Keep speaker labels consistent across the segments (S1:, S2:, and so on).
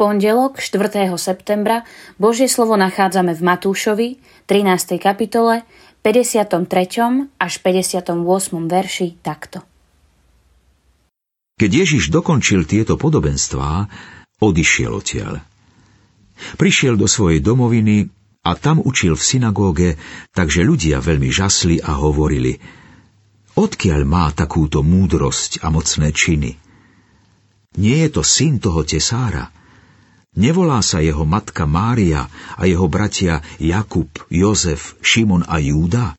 S1: pondelok 4. septembra Božie slovo nachádzame v Matúšovi 13. kapitole 53. až 58. verši takto.
S2: Keď Ježiš dokončil tieto podobenstvá, odišiel odtiaľ. Prišiel do svojej domoviny a tam učil v synagóge, takže ľudia veľmi žasli a hovorili Odkiaľ má takúto múdrosť a mocné činy? Nie je to syn toho tesára? Nevolá sa jeho matka Mária a jeho bratia Jakub, Jozef, Šimon a Júda?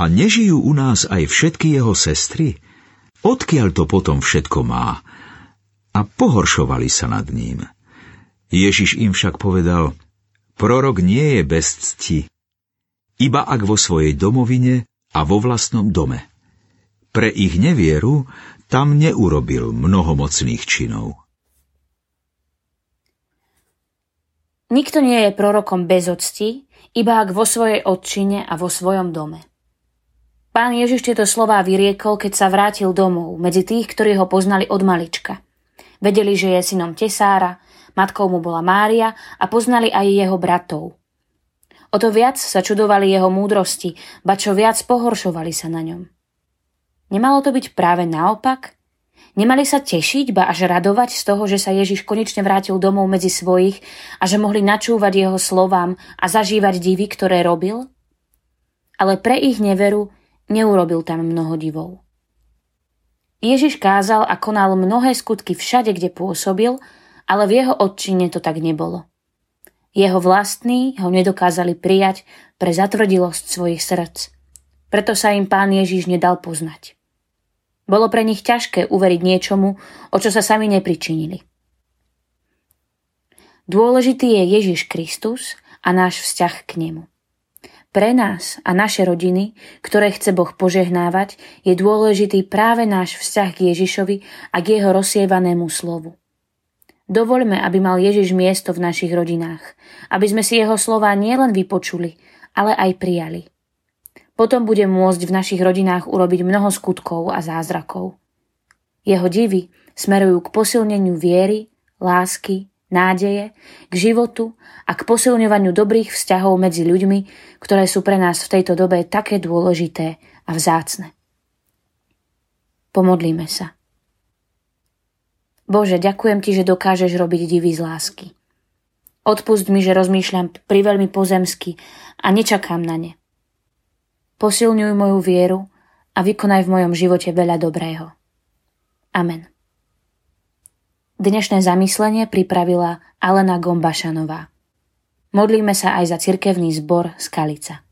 S2: A nežijú u nás aj všetky jeho sestry? Odkiaľ to potom všetko má? A pohoršovali sa nad ním. Ježiš im však povedal, prorok nie je bez cti, iba ak vo svojej domovine a vo vlastnom dome. Pre ich nevieru tam neurobil mnohomocných činov.
S1: Nikto nie je prorokom bez octi, iba ak vo svojej odčine a vo svojom dome. Pán Ježiš tieto slová vyriekol, keď sa vrátil domov, medzi tých, ktorí ho poznali od malička. Vedeli, že je synom tesára, matkou mu bola Mária a poznali aj jeho bratov. O to viac sa čudovali jeho múdrosti, ba čo viac pohoršovali sa na ňom. Nemalo to byť práve naopak? Nemali sa tešiť, ba až radovať z toho, že sa Ježiš konečne vrátil domov medzi svojich a že mohli načúvať jeho slovám a zažívať divy, ktoré robil? Ale pre ich neveru neurobil tam mnoho divov. Ježiš kázal a konal mnohé skutky všade, kde pôsobil, ale v jeho odčine to tak nebolo. Jeho vlastní ho nedokázali prijať pre zatvrdilosť svojich srdc. Preto sa im pán Ježiš nedal poznať. Bolo pre nich ťažké uveriť niečomu, o čo sa sami nepričinili. Dôležitý je Ježiš Kristus a náš vzťah k nemu. Pre nás a naše rodiny, ktoré chce Boh požehnávať, je dôležitý práve náš vzťah k Ježišovi a k jeho rozsievanému slovu. Dovoľme, aby mal Ježiš miesto v našich rodinách, aby sme si jeho slova nielen vypočuli, ale aj prijali. Potom bude môcť v našich rodinách urobiť mnoho skutkov a zázrakov. Jeho divy smerujú k posilneniu viery, lásky, nádeje, k životu a k posilňovaniu dobrých vzťahov medzi ľuďmi, ktoré sú pre nás v tejto dobe také dôležité a vzácne. Pomodlíme sa. Bože, ďakujem Ti, že dokážeš robiť divy z lásky. Odpust mi, že rozmýšľam priveľmi pozemsky a nečakám na ne. Posilňuj moju vieru a vykonaj v mojom živote veľa dobrého. Amen. Dnešné zamyslenie pripravila Alena Gombašanová. Modlíme sa aj za cirkevný zbor Skalica.